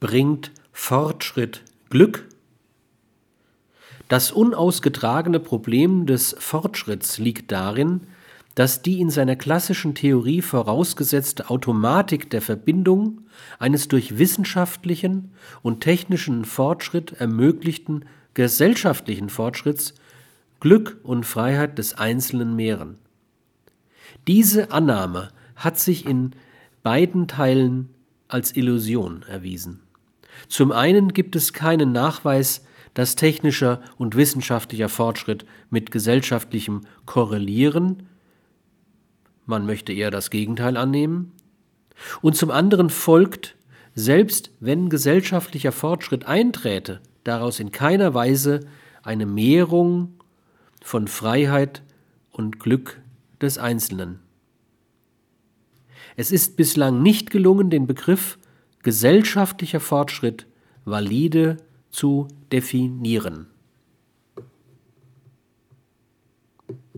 Bringt Fortschritt Glück? Das unausgetragene Problem des Fortschritts liegt darin, dass die in seiner klassischen Theorie vorausgesetzte Automatik der Verbindung eines durch wissenschaftlichen und technischen Fortschritt ermöglichten gesellschaftlichen Fortschritts Glück und Freiheit des Einzelnen mehren. Diese Annahme hat sich in beiden Teilen als Illusion erwiesen. Zum einen gibt es keinen Nachweis, dass technischer und wissenschaftlicher Fortschritt mit gesellschaftlichem korrelieren, man möchte eher das Gegenteil annehmen, und zum anderen folgt, selbst wenn gesellschaftlicher Fortschritt einträte, daraus in keiner Weise eine Mehrung von Freiheit und Glück des Einzelnen. Es ist bislang nicht gelungen, den Begriff gesellschaftlicher Fortschritt valide zu definieren.